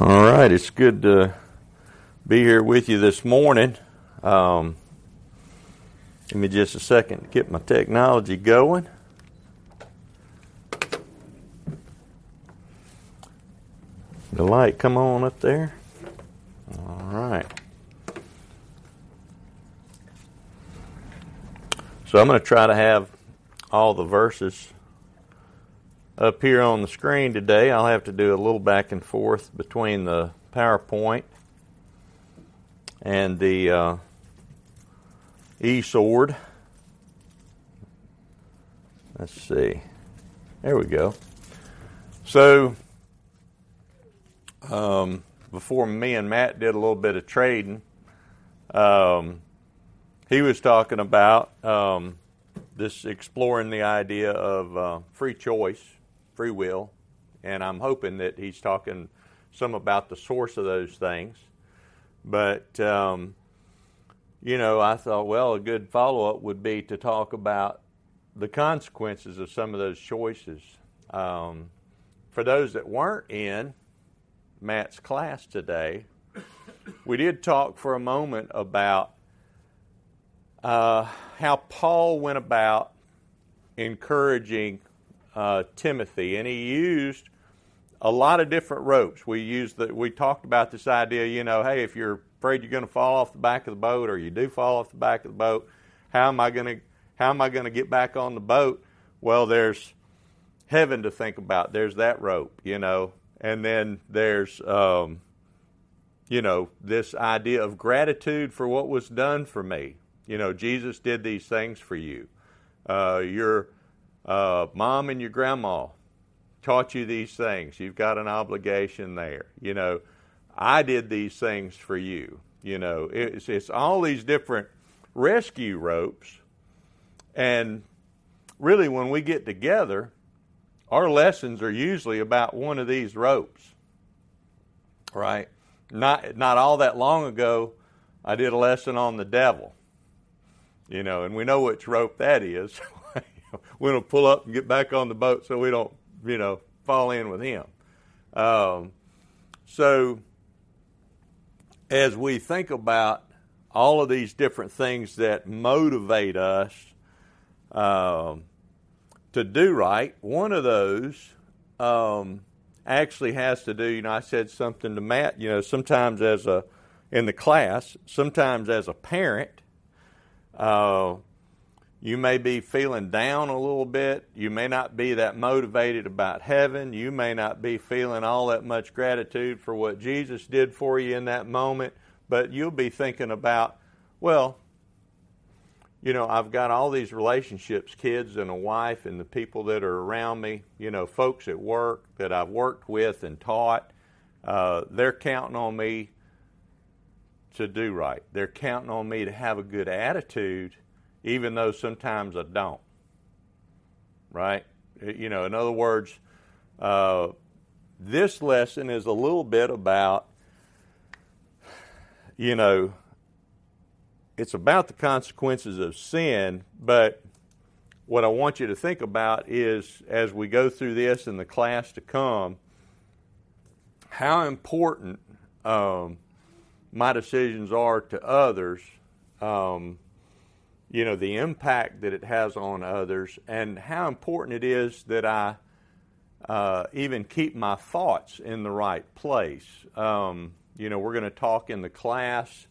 All right, it's good to be here with you this morning. Um, give me just a second to get my technology going. The light come on up there. All right. So I'm going to try to have all the verses up here on the screen today. I'll have to do a little back and forth between the PowerPoint and the uh, eSword. Let's see. There we go. So, um, before me and Matt did a little bit of trading, um, he was talking about um, this exploring the idea of uh, free choice, free will, and I'm hoping that he's talking some about the source of those things. But um, you know, I thought, well, a good follow up would be to talk about the consequences of some of those choices. Um, for those that weren't in Matt's class today, we did talk for a moment about uh, how Paul went about encouraging uh, Timothy, and he used a lot of different ropes. We used that. We talked about this idea. You know, hey, if you're afraid you're going to fall off the back of the boat, or you do fall off the back of the boat, how am I going to how am I going to get back on the boat? Well, there's heaven to think about. There's that rope, you know, and then there's um, you know this idea of gratitude for what was done for me. You know, Jesus did these things for you. Uh, your uh, mom and your grandma taught you these things. You've got an obligation there. You know, I did these things for you. You know, it's, it's all these different rescue ropes. And really, when we get together, our lessons are usually about one of these ropes, right? Not, not all that long ago, I did a lesson on the devil, you know, and we know which rope that is. we're going to pull up and get back on the boat so we don't, you know, fall in with him. Um, so, as we think about all of these different things that motivate us um, to do right, one of those um, actually has to do. You know, I said something to Matt. You know, sometimes as a in the class, sometimes as a parent. Uh, you may be feeling down a little bit. You may not be that motivated about heaven. You may not be feeling all that much gratitude for what Jesus did for you in that moment. But you'll be thinking about, well, you know, I've got all these relationships, kids and a wife, and the people that are around me, you know, folks at work that I've worked with and taught. Uh, they're counting on me to do right. They're counting on me to have a good attitude even though sometimes I don't. Right? You know, in other words, uh, this lesson is a little bit about, you know, it's about the consequences of sin, but what I want you to think about is as we go through this in the class to come, how important um, my decisions are to others. Um, you know, the impact that it has on others, and how important it is that I uh, even keep my thoughts in the right place. Um, you know, we're going to talk in the class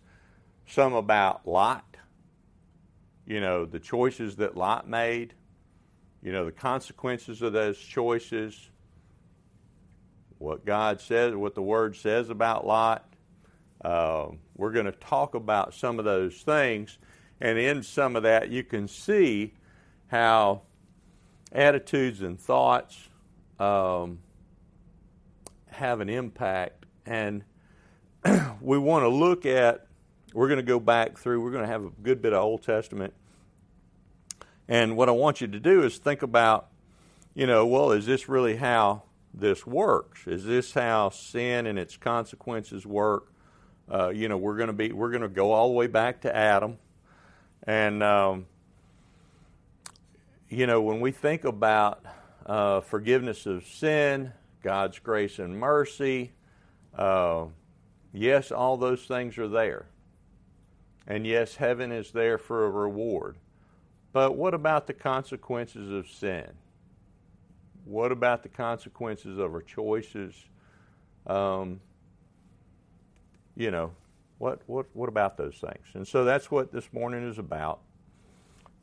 some about Lot, you know, the choices that Lot made, you know, the consequences of those choices, what God says, what the Word says about Lot. Uh, we're going to talk about some of those things. And in some of that, you can see how attitudes and thoughts um, have an impact. And we want to look at, we're going to go back through, we're going to have a good bit of Old Testament. And what I want you to do is think about, you know, well, is this really how this works? Is this how sin and its consequences work? Uh, you know, we're going to be, we're going to go all the way back to Adam and, um, you know, when we think about uh, forgiveness of sin, God's grace and mercy, Uh, yes, all those things are there. And yes, heaven is there for a reward. But what about the consequences of sin? What about the consequences of our choices? Um, you know, what, what, what about those things? And so that's what this morning is about.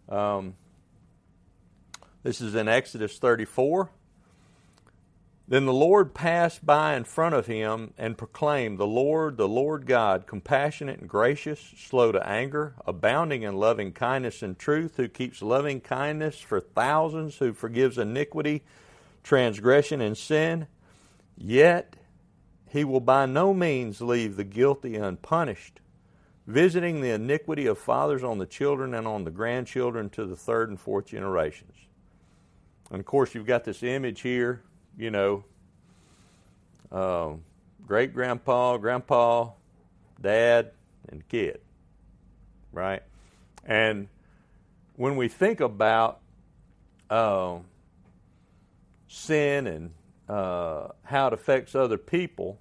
Um, this is in Exodus 34. Then the Lord passed by in front of him and proclaimed, The Lord, the Lord God, compassionate and gracious, slow to anger, abounding in loving kindness and truth, who keeps loving kindness for thousands, who forgives iniquity, transgression, and sin. Yet he will by no means leave the guilty unpunished, visiting the iniquity of fathers on the children and on the grandchildren to the third and fourth generations. And of course, you've got this image here you know, uh, great grandpa, grandpa, dad, and kid, right? And when we think about uh, sin and uh, how it affects other people,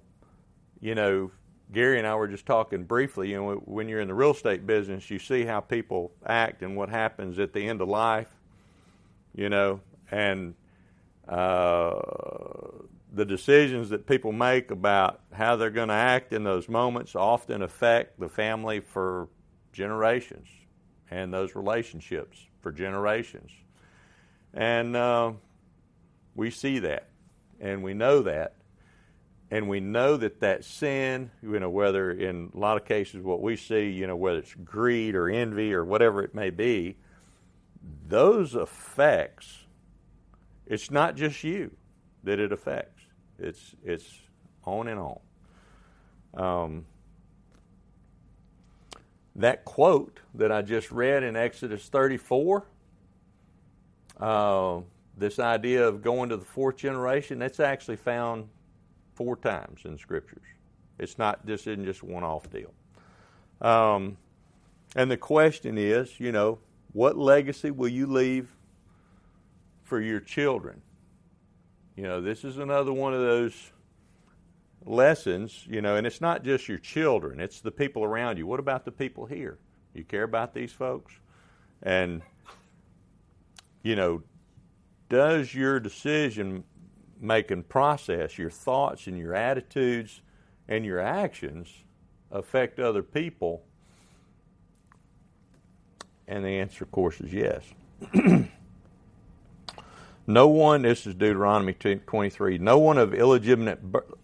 you know, Gary and I were just talking briefly. You know, when you're in the real estate business, you see how people act and what happens at the end of life. You know, and uh, the decisions that people make about how they're going to act in those moments often affect the family for generations and those relationships for generations. And uh, we see that and we know that. And we know that that sin, you know, whether in a lot of cases what we see, you know, whether it's greed or envy or whatever it may be, those effects it's not just you that it affects. It's it's on and on. Um, that quote that I just read in Exodus 34, uh, this idea of going to the fourth generation, that's actually found four times in scriptures. It's not this isn't just one off deal. Um, and the question is, you know, what legacy will you leave for your children. You know, this is another one of those lessons, you know, and it's not just your children, it's the people around you. What about the people here? You care about these folks? And, you know, does your decision making process, your thoughts and your attitudes and your actions affect other people? And the answer, of course, is yes. No one, this is Deuteronomy 23, no one of illegitimate,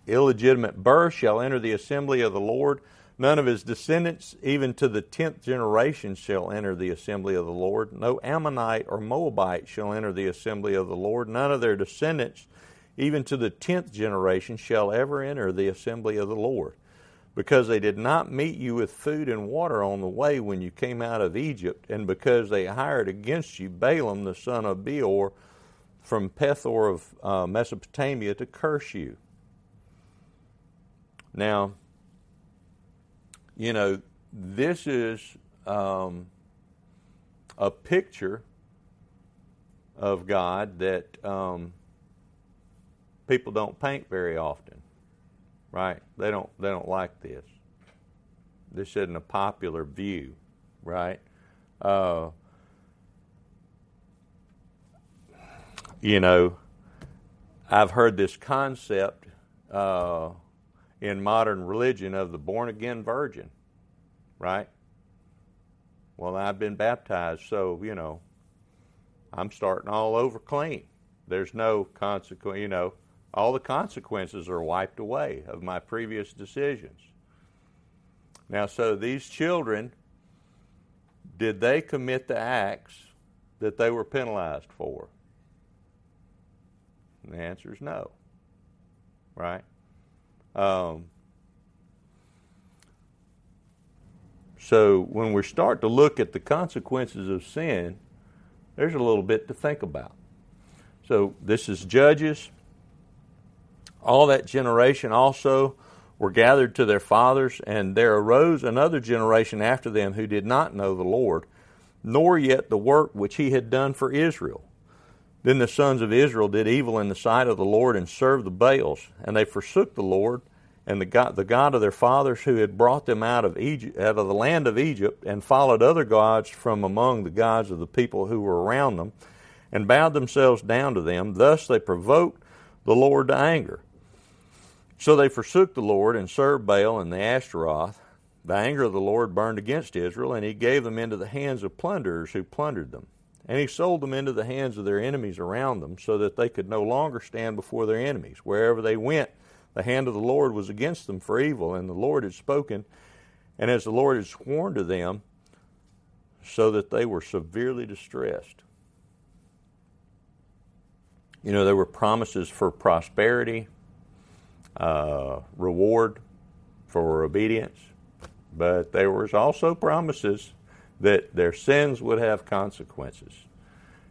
illegitimate birth shall enter the assembly of the Lord. None of his descendants, even to the tenth generation, shall enter the assembly of the Lord. No Ammonite or Moabite shall enter the assembly of the Lord. None of their descendants, even to the tenth generation, shall ever enter the assembly of the Lord. Because they did not meet you with food and water on the way when you came out of Egypt, and because they hired against you Balaam the son of Beor from Pethor of uh, Mesopotamia to curse you. Now, you know, this is um, a picture of God that um, people don't paint very often, right? They don't. They don't like this. This isn't a popular view, right? Uh, you know, I've heard this concept uh, in modern religion of the born again virgin, right? Well, I've been baptized, so, you know, I'm starting all over clean. There's no consequence, you know, all the consequences are wiped away of my previous decisions. Now, so these children, did they commit the acts that they were penalized for? And the answer is no. Right? Um, so when we start to look at the consequences of sin, there's a little bit to think about. So this is Judges. All that generation also were gathered to their fathers, and there arose another generation after them who did not know the Lord, nor yet the work which he had done for Israel. Then the sons of Israel did evil in the sight of the Lord and served the Baals, and they forsook the Lord and the God, the God of their fathers who had brought them out of Egypt, out of the land of Egypt, and followed other gods from among the gods of the people who were around them, and bowed themselves down to them. Thus they provoked the Lord to anger. So they forsook the Lord and served Baal and the Ashtaroth. The anger of the Lord burned against Israel, and he gave them into the hands of plunderers who plundered them. And he sold them into the hands of their enemies around them, so that they could no longer stand before their enemies. Wherever they went, the hand of the Lord was against them for evil, and the Lord had spoken, and as the Lord had sworn to them, so that they were severely distressed. You know, there were promises for prosperity, uh, reward for obedience, but there was also promises that their sins would have consequences.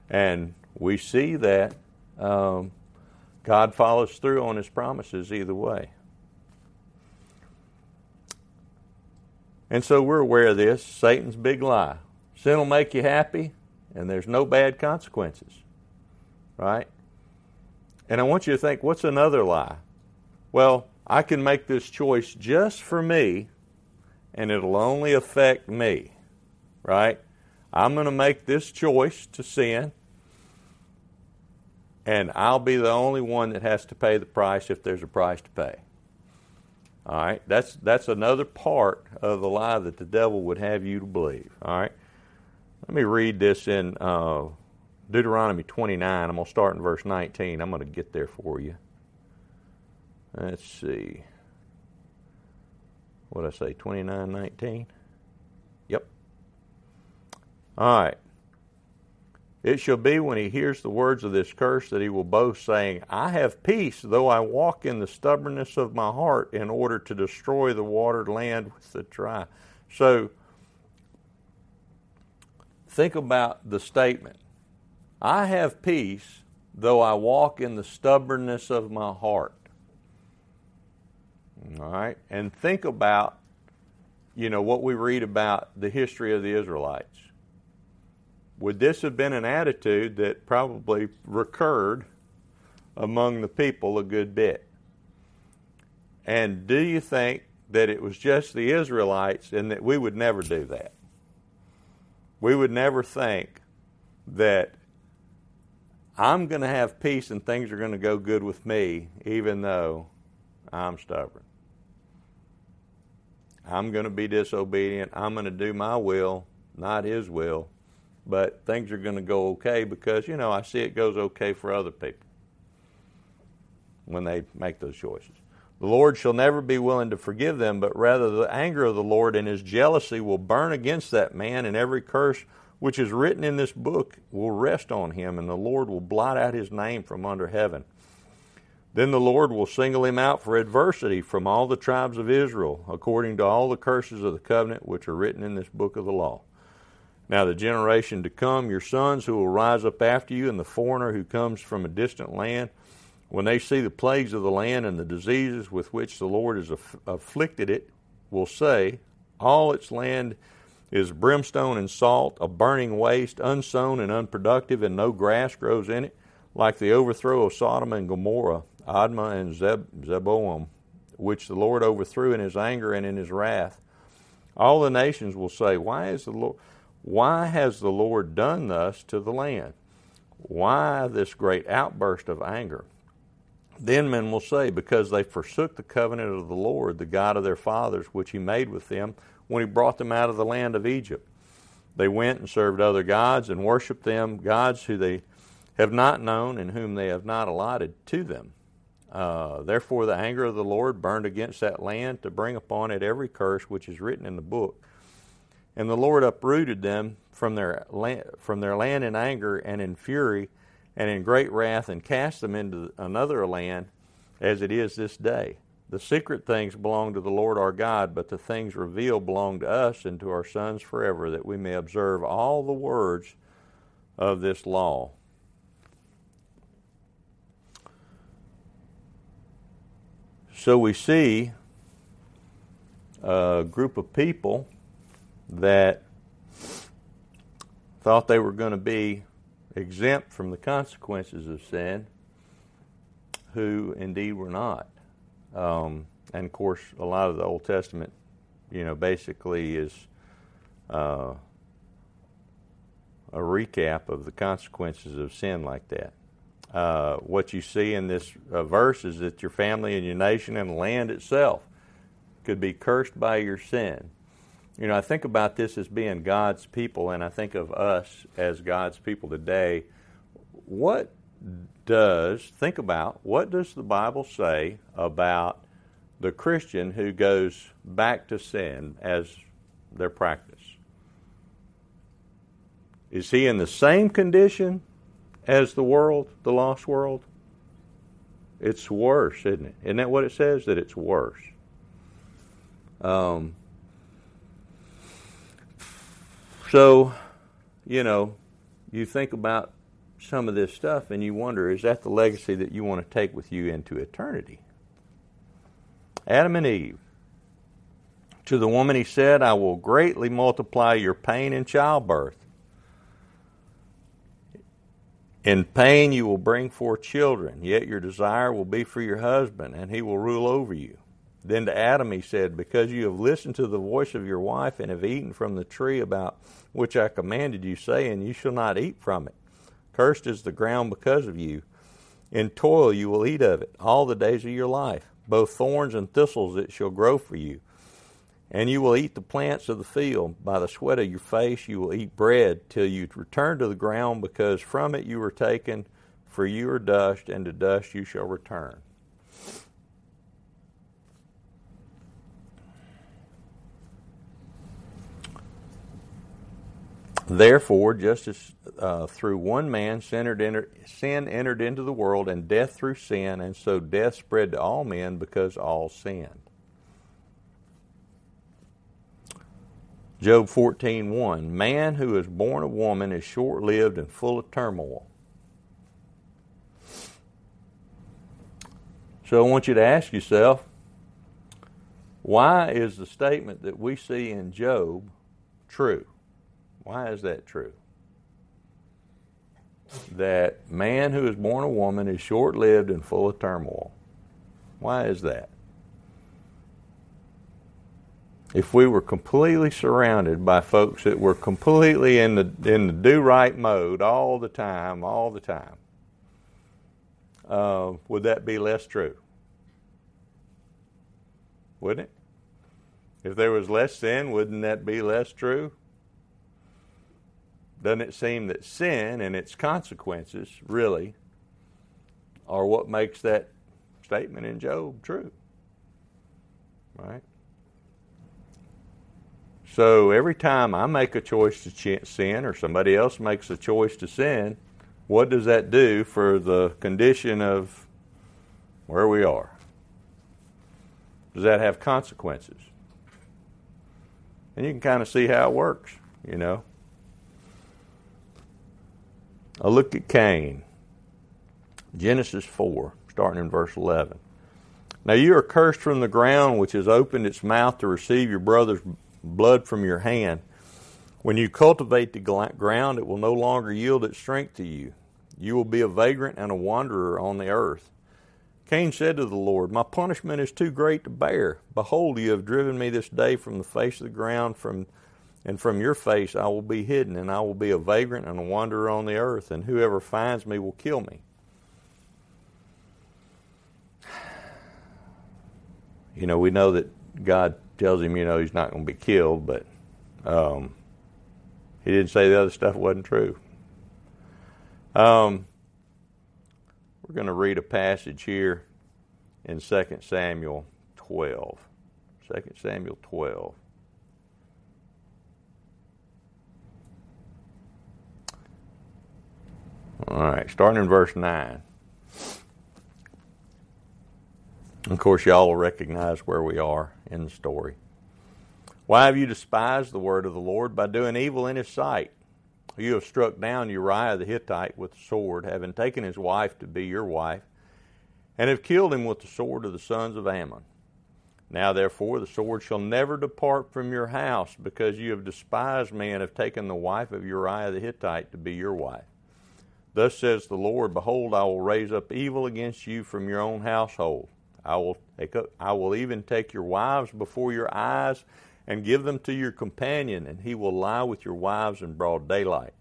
And we see that um, God follows through on his promises either way. And so we're aware of this Satan's big lie. Sin will make you happy, and there's no bad consequences. Right? And I want you to think what's another lie? Well, I can make this choice just for me, and it'll only affect me. Right? I'm going to make this choice to sin, and I'll be the only one that has to pay the price if there's a price to pay. All right, that's that's another part of the lie that the devil would have you to believe. All right, let me read this in uh, Deuteronomy 29. I'm going to start in verse 19. I'm going to get there for you. Let's see. What I say? 29, 19. Yep. All right. It shall be when he hears the words of this curse that he will boast, saying, I have peace, though I walk in the stubbornness of my heart in order to destroy the watered land with the dry. So, think about the statement I have peace, though I walk in the stubbornness of my heart. All right? And think about, you know, what we read about the history of the Israelites would this have been an attitude that probably recurred among the people a good bit? And do you think that it was just the Israelites and that we would never do that? We would never think that I'm going to have peace and things are going to go good with me, even though I'm stubborn. I'm going to be disobedient. I'm going to do my will, not His will but things are going to go okay because, you know, I see it goes okay for other people when they make those choices. The Lord shall never be willing to forgive them, but rather the anger of the Lord and his jealousy will burn against that man, and every curse which is written in this book will rest on him, and the Lord will blot out his name from under heaven. Then the Lord will single him out for adversity from all the tribes of Israel, according to all the curses of the covenant which are written in this book of the law. Now, the generation to come, your sons who will rise up after you, and the foreigner who comes from a distant land, when they see the plagues of the land and the diseases with which the Lord has aff- afflicted it, will say, All its land is brimstone and salt, a burning waste, unsown and unproductive, and no grass grows in it, like the overthrow of Sodom and Gomorrah, Admah and Zeb- Zeboam, which the Lord overthrew in his anger and in his wrath. All the nations will say, Why is the Lord why has the Lord done thus to the land? Why this great outburst of anger? Then men will say, Because they forsook the covenant of the Lord, the God of their fathers, which he made with them when he brought them out of the land of Egypt. They went and served other gods and worshipped them, gods who they have not known and whom they have not allotted to them. Uh, therefore, the anger of the Lord burned against that land to bring upon it every curse which is written in the book. And the Lord uprooted them from their land, from their land in anger and in fury and in great wrath and cast them into another land as it is this day. The secret things belong to the Lord our God, but the things revealed belong to us and to our sons forever, that we may observe all the words of this law. So we see a group of people that thought they were going to be exempt from the consequences of sin, who indeed were not. Um, and of course, a lot of the Old Testament, you know, basically is uh, a recap of the consequences of sin like that. Uh, what you see in this uh, verse is that your family and your nation and land itself could be cursed by your sin. You know, I think about this as being God's people, and I think of us as God's people today. What does, think about, what does the Bible say about the Christian who goes back to sin as their practice? Is he in the same condition as the world, the lost world? It's worse, isn't it? Isn't that what it says? That it's worse. Um, so, you know, you think about some of this stuff and you wonder is that the legacy that you want to take with you into eternity? Adam and Eve. To the woman he said, I will greatly multiply your pain in childbirth. In pain you will bring forth children, yet your desire will be for your husband, and he will rule over you. Then to Adam he said, Because you have listened to the voice of your wife and have eaten from the tree about which I commanded you, saying, You shall not eat from it. Cursed is the ground because of you. In toil you will eat of it all the days of your life. Both thorns and thistles it shall grow for you. And you will eat the plants of the field. By the sweat of your face you will eat bread till you return to the ground, because from it you were taken, for you are dust, and to dust you shall return. Therefore, just as uh, through one man sin entered, sin entered into the world, and death through sin, and so death spread to all men because all sinned. Job 14:1 Man who is born of woman is short-lived and full of turmoil. So I want you to ask yourself, why is the statement that we see in Job true? Why is that true? That man who is born a woman is short lived and full of turmoil. Why is that? If we were completely surrounded by folks that were completely in the in the do right mode all the time, all the time, uh, would that be less true? Wouldn't it? If there was less sin, wouldn't that be less true? Doesn't it seem that sin and its consequences really are what makes that statement in Job true? Right? So every time I make a choice to sin or somebody else makes a choice to sin, what does that do for the condition of where we are? Does that have consequences? And you can kind of see how it works, you know. A look at Cain. Genesis 4, starting in verse 11. Now you are cursed from the ground which has opened its mouth to receive your brother's blood from your hand. When you cultivate the ground, it will no longer yield its strength to you. You will be a vagrant and a wanderer on the earth. Cain said to the Lord, My punishment is too great to bear. Behold, you have driven me this day from the face of the ground, from and from your face I will be hidden, and I will be a vagrant and a wanderer on the earth, and whoever finds me will kill me. You know, we know that God tells him, you know, he's not going to be killed, but um, he didn't say the other stuff wasn't true. Um, we're going to read a passage here in 2 Samuel 12. 2 Samuel 12. All right, starting in verse 9. Of course, y'all will recognize where we are in the story. Why have you despised the word of the Lord by doing evil in his sight? You have struck down Uriah the Hittite with the sword, having taken his wife to be your wife, and have killed him with the sword of the sons of Ammon. Now, therefore, the sword shall never depart from your house, because you have despised me and have taken the wife of Uriah the Hittite to be your wife. Thus says the Lord Behold, I will raise up evil against you from your own household. I will take up, I will even take your wives before your eyes and give them to your companion, and he will lie with your wives in broad daylight.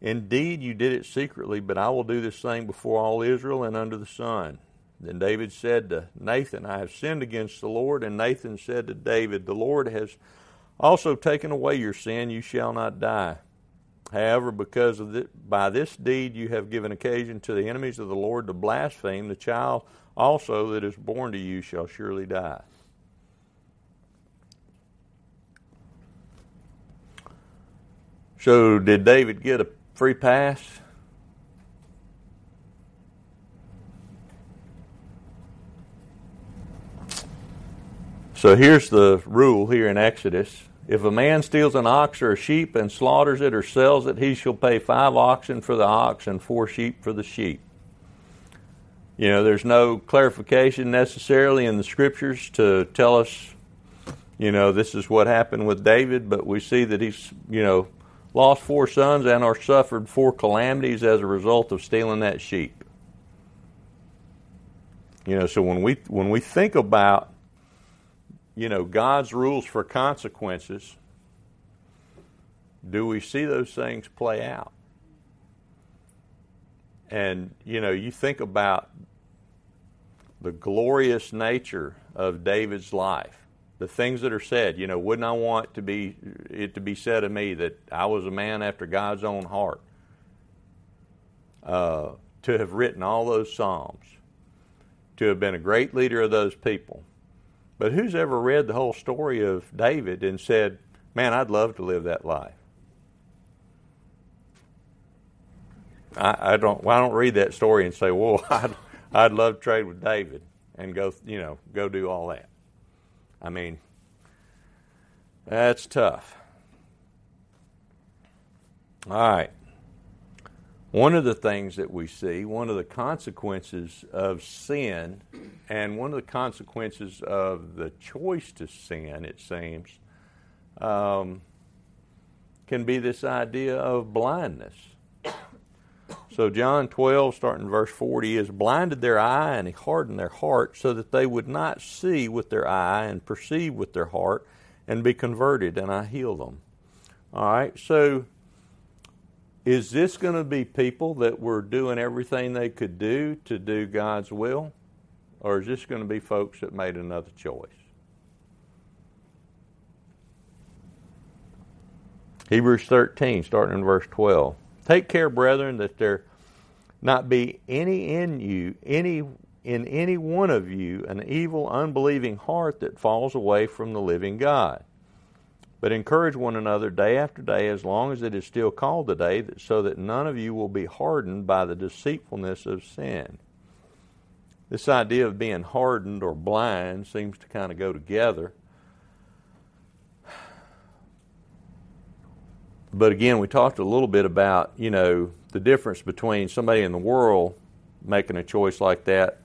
Indeed, you did it secretly, but I will do this thing before all Israel and under the sun. Then David said to Nathan, I have sinned against the Lord. And Nathan said to David, The Lord has also taken away your sin, you shall not die. However, because of this, by this deed you have given occasion to the enemies of the Lord to blaspheme, the child also that is born to you shall surely die. So, did David get a free pass? So here's the rule here in Exodus. If a man steals an ox or a sheep and slaughters it or sells it, he shall pay five oxen for the ox and four sheep for the sheep. You know, there's no clarification necessarily in the scriptures to tell us, you know, this is what happened with David, but we see that he's, you know, lost four sons and or suffered four calamities as a result of stealing that sheep. You know, so when we when we think about you know, God's rules for consequences, do we see those things play out? And, you know, you think about the glorious nature of David's life, the things that are said. You know, wouldn't I want to be it to be said of me that I was a man after God's own heart? Uh, to have written all those psalms, to have been a great leader of those people but who's ever read the whole story of David and said, Man, I'd love to live that life? I, I don't. Well, I don't read that story and say, "Well, I'd, I'd love to trade with David and go, you know, go do all that." I mean, that's tough. All right. One of the things that we see, one of the consequences of sin, and one of the consequences of the choice to sin, it seems, um, can be this idea of blindness. So, John 12, starting verse 40, is blinded their eye and he hardened their heart so that they would not see with their eye and perceive with their heart and be converted, and I heal them. All right, so is this going to be people that were doing everything they could do to do God's will? Or is this going to be folks that made another choice? Hebrews 13, starting in verse 12. Take care, brethren, that there not be any in you, any in any one of you, an evil, unbelieving heart that falls away from the living God. But encourage one another day after day, as long as it is still called the day, so that none of you will be hardened by the deceitfulness of sin. This idea of being hardened or blind seems to kind of go together. But again, we talked a little bit about, you know, the difference between somebody in the world making a choice like that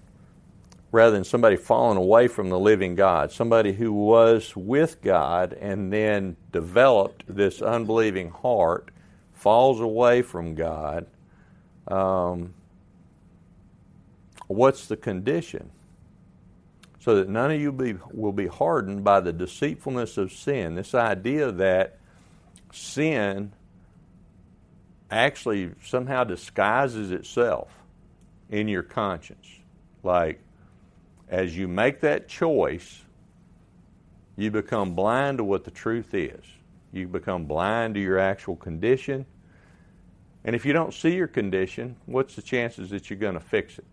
rather than somebody falling away from the living God, somebody who was with God and then developed this unbelieving heart, falls away from God. Um, what's the condition? So that none of you be, will be hardened by the deceitfulness of sin. This idea that sin actually somehow disguises itself in your conscience. Like, as you make that choice, you become blind to what the truth is. You become blind to your actual condition. And if you don't see your condition, what's the chances that you're going to fix it?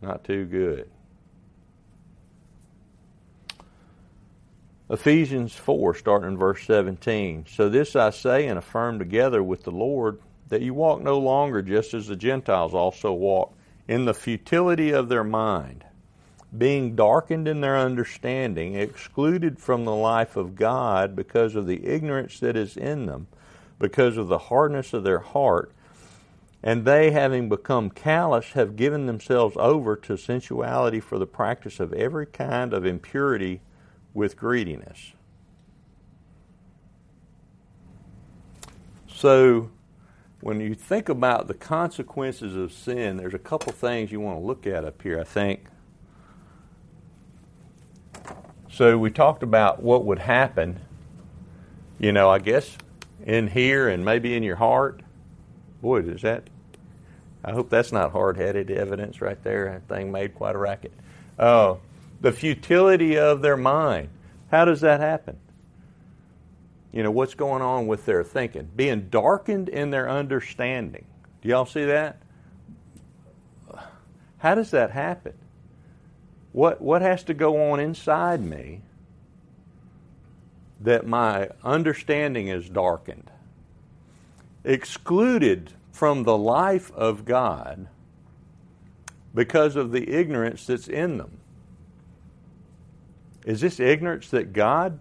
Not too good. Ephesians 4, starting in verse 17. So this I say and affirm together with the Lord, that you walk no longer just as the Gentiles also walk in the futility of their mind, being darkened in their understanding, excluded from the life of God because of the ignorance that is in them, because of the hardness of their heart. And they, having become callous, have given themselves over to sensuality for the practice of every kind of impurity with greediness. So, when you think about the consequences of sin, there's a couple things you want to look at up here, I think. So we talked about what would happen, you know, I guess in here and maybe in your heart. Boy, is that, I hope that's not hard headed evidence right there. That thing made quite a racket. Uh, the futility of their mind. How does that happen? You know, what's going on with their thinking? Being darkened in their understanding. Do y'all see that? How does that happen? What, what has to go on inside me that my understanding is darkened? Excluded from the life of God because of the ignorance that's in them. Is this ignorance that God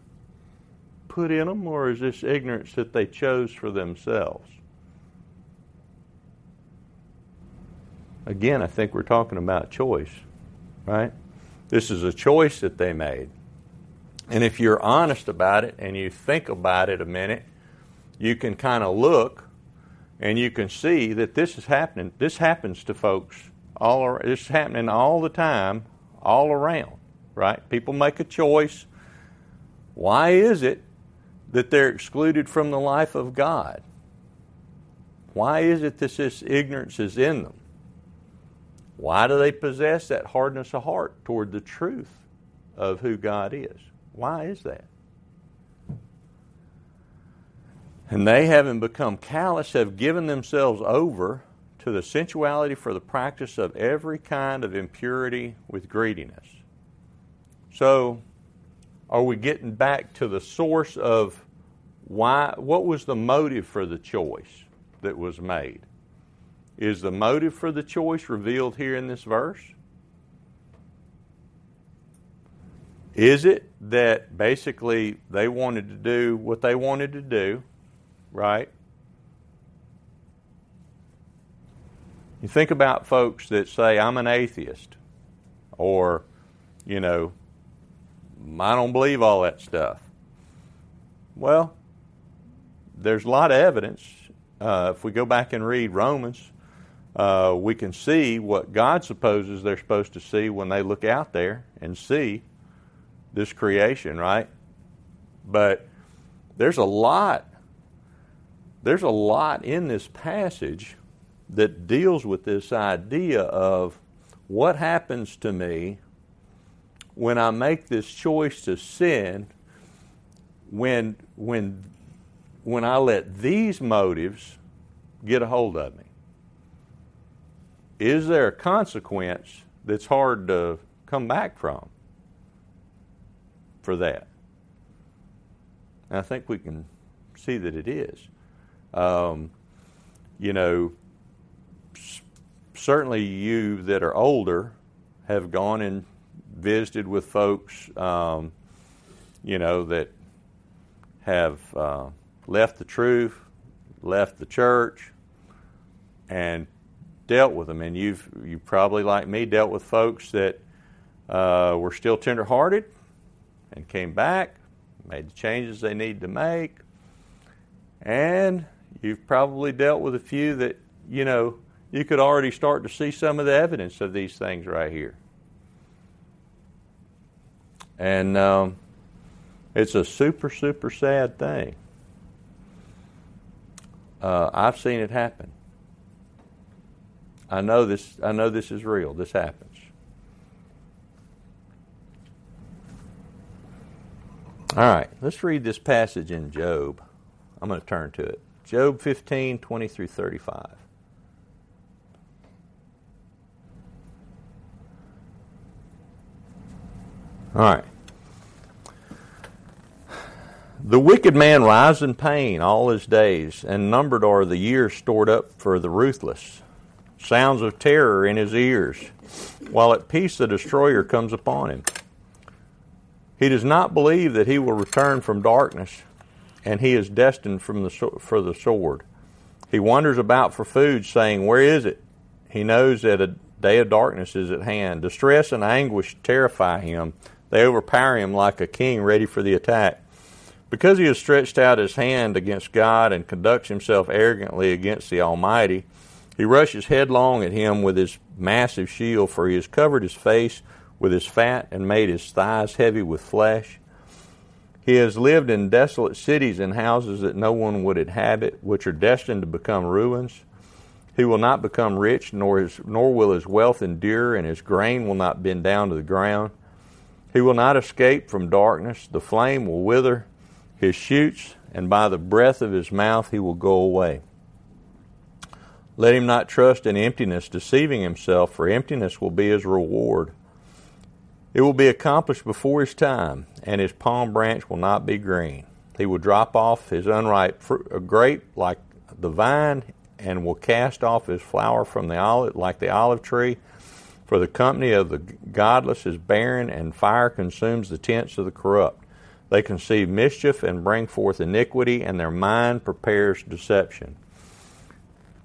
put in them, or is this ignorance that they chose for themselves? Again, I think we're talking about choice, right? This is a choice that they made. And if you're honest about it and you think about it a minute, you can kind of look and you can see that this is happening. This happens to folks all around. This is happening all the time, all around, right? People make a choice. Why is it that they're excluded from the life of God? Why is it that this ignorance is in them? Why do they possess that hardness of heart toward the truth of who God is? Why is that? And they, having become callous, have given themselves over to the sensuality for the practice of every kind of impurity with greediness. So, are we getting back to the source of why? What was the motive for the choice that was made? Is the motive for the choice revealed here in this verse? Is it that basically they wanted to do what they wanted to do, right? You think about folks that say, I'm an atheist, or, you know, I don't believe all that stuff. Well, there's a lot of evidence. Uh, if we go back and read Romans, uh, we can see what God supposes they're supposed to see when they look out there and see this creation, right? But there's a lot there's a lot in this passage that deals with this idea of what happens to me when I make this choice to sin when when when I let these motives get a hold of me is there a consequence that's hard to come back from for that? And I think we can see that it is. Um, you know, certainly you that are older have gone and visited with folks, um, you know, that have uh, left the truth, left the church, and dealt with them, and you've you probably like me dealt with folks that uh, were still tenderhearted and came back, made the changes they need to make, and you've probably dealt with a few that you know you could already start to see some of the evidence of these things right here, and um, it's a super super sad thing. Uh, I've seen it happen. I know this I know this is real. This happens. All right, let's read this passage in Job. I'm going to turn to it. Job 15, 20 through 35. All right. The wicked man lies in pain all his days, and numbered are the years stored up for the ruthless sounds of terror in his ears. While at peace, the destroyer comes upon him. He does not believe that he will return from darkness, and he is destined from the, for the sword. He wanders about for food, saying, Where is it? He knows that a day of darkness is at hand. Distress and anguish terrify him. They overpower him like a king ready for the attack. Because he has stretched out his hand against God and conducts himself arrogantly against the Almighty, he rushes headlong at him with his massive shield, for he has covered his face with his fat and made his thighs heavy with flesh. He has lived in desolate cities and houses that no one would inhabit, which are destined to become ruins. He will not become rich, nor, his, nor will his wealth endure, and his grain will not bend down to the ground. He will not escape from darkness. The flame will wither his shoots, and by the breath of his mouth he will go away. Let him not trust in emptiness, deceiving himself, for emptiness will be his reward. It will be accomplished before his time, and his palm branch will not be green. He will drop off his unripe fruit, grape like the vine, and will cast off his flower from the olive, like the olive tree. For the company of the godless is barren, and fire consumes the tents of the corrupt. They conceive mischief and bring forth iniquity, and their mind prepares deception.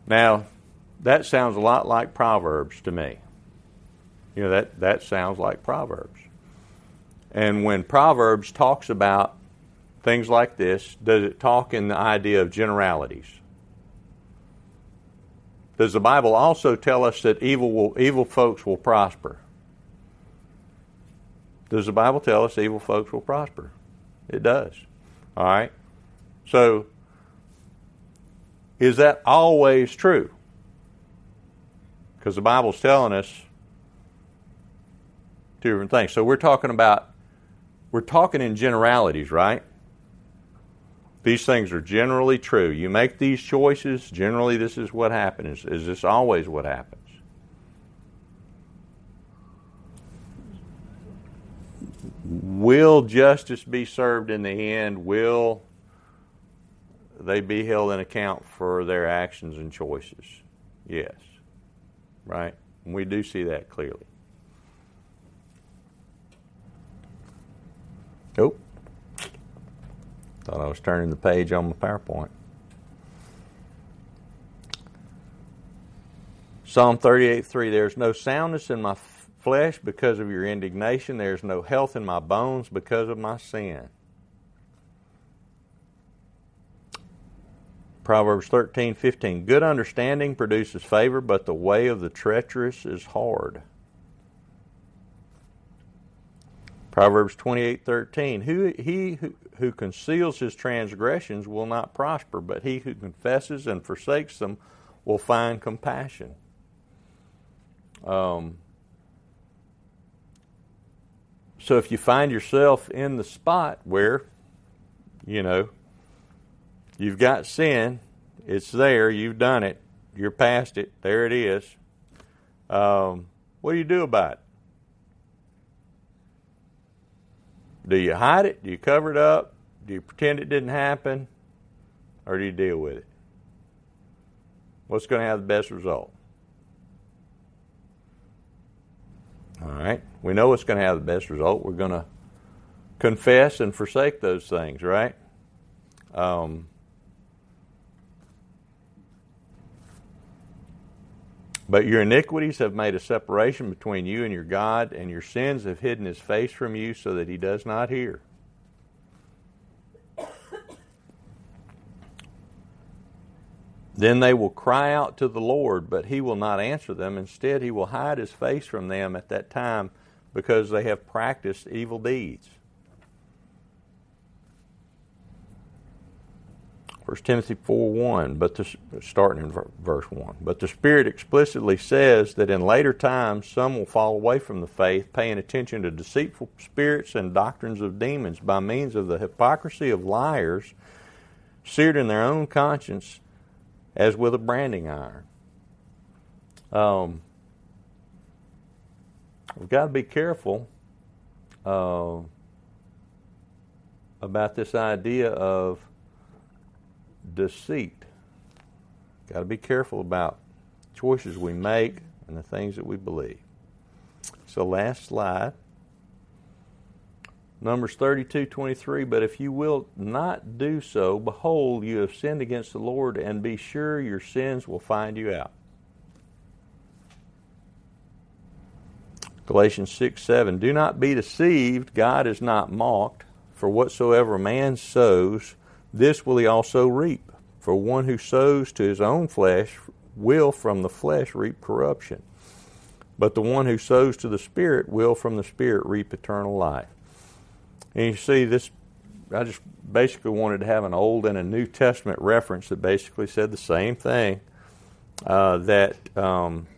Now, that sounds a lot like Proverbs to me. You know, that, that sounds like Proverbs. And when Proverbs talks about things like this, does it talk in the idea of generalities? Does the Bible also tell us that evil will, evil folks will prosper? Does the Bible tell us evil folks will prosper? It does. All right? So, is that always true? Because the Bible's telling us two different things. So we're talking about we're talking in generalities, right? These things are generally true. You make these choices, generally this is what happens. Is this always what happens? Will justice be served in the end? Will they be held in account for their actions and choices? Yes. Right? We do see that clearly. Thought I was turning the page on my PowerPoint. Psalm 38 3 There's no soundness in my flesh because of your indignation. There's no health in my bones because of my sin. Proverbs 13, 15. Good understanding produces favor, but the way of the treacherous is hard. Proverbs 28:13 Who, he who, conceals his transgressions will not prosper, but he who confesses and forsakes them will find compassion. Um, so if you find yourself in the spot where, you know, you've got sin, it's there, you've done it, you're past it, there it is. Um, what do you do about it? Do you hide it? Do you cover it up? Do you pretend it didn't happen? Or do you deal with it? What's going to have the best result? All right. We know what's going to have the best result. We're going to confess and forsake those things, right? Um, but your iniquities have made a separation between you and your God, and your sins have hidden his face from you so that he does not hear. Then they will cry out to the Lord, but he will not answer them. Instead, he will hide his face from them at that time because they have practiced evil deeds. 1 Timothy 4 1, but the, starting in verse 1. But the Spirit explicitly says that in later times some will fall away from the faith, paying attention to deceitful spirits and doctrines of demons by means of the hypocrisy of liars, seared in their own conscience as with a branding iron. Um, we've got to be careful uh, about this idea of deceit. Got to be careful about choices we make and the things that we believe. So, last slide. Numbers 32, 23, but if you will not do so, behold, you have sinned against the Lord, and be sure your sins will find you out. Galatians 6, 7, do not be deceived, God is not mocked. For whatsoever man sows, this will he also reap. For one who sows to his own flesh will from the flesh reap corruption. But the one who sows to the Spirit will from the Spirit reap eternal life. And you see, this, I just basically wanted to have an Old and a New Testament reference that basically said the same thing. Uh, that, um,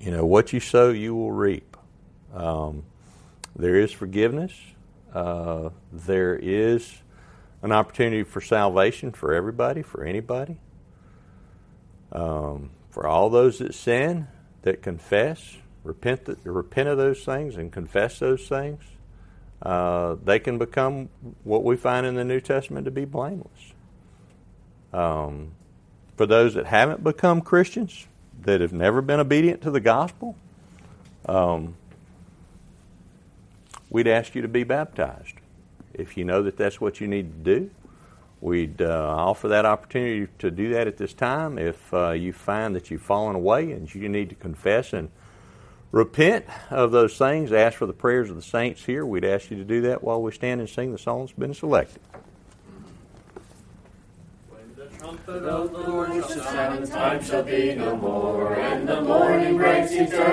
you know, what you sow, you will reap. Um, there is forgiveness. Uh, there is an opportunity for salvation for everybody, for anybody. Um, for all those that sin, that confess, repent, repent of those things, and confess those things, uh, they can become what we find in the New Testament to be blameless. Um, for those that haven't become Christians, that have never been obedient to the gospel, um, we'd ask you to be baptized. If you know that that's what you need to do, we'd uh, offer that opportunity to do that at this time. If uh, you find that you've fallen away and you need to confess and repent of those things, ask for the prayers of the saints here, we'd ask you to do that while we stand and sing the song that's been selected. When the trumpet of the Lord shall sound, time shall be no more, and the morning breaks eternal.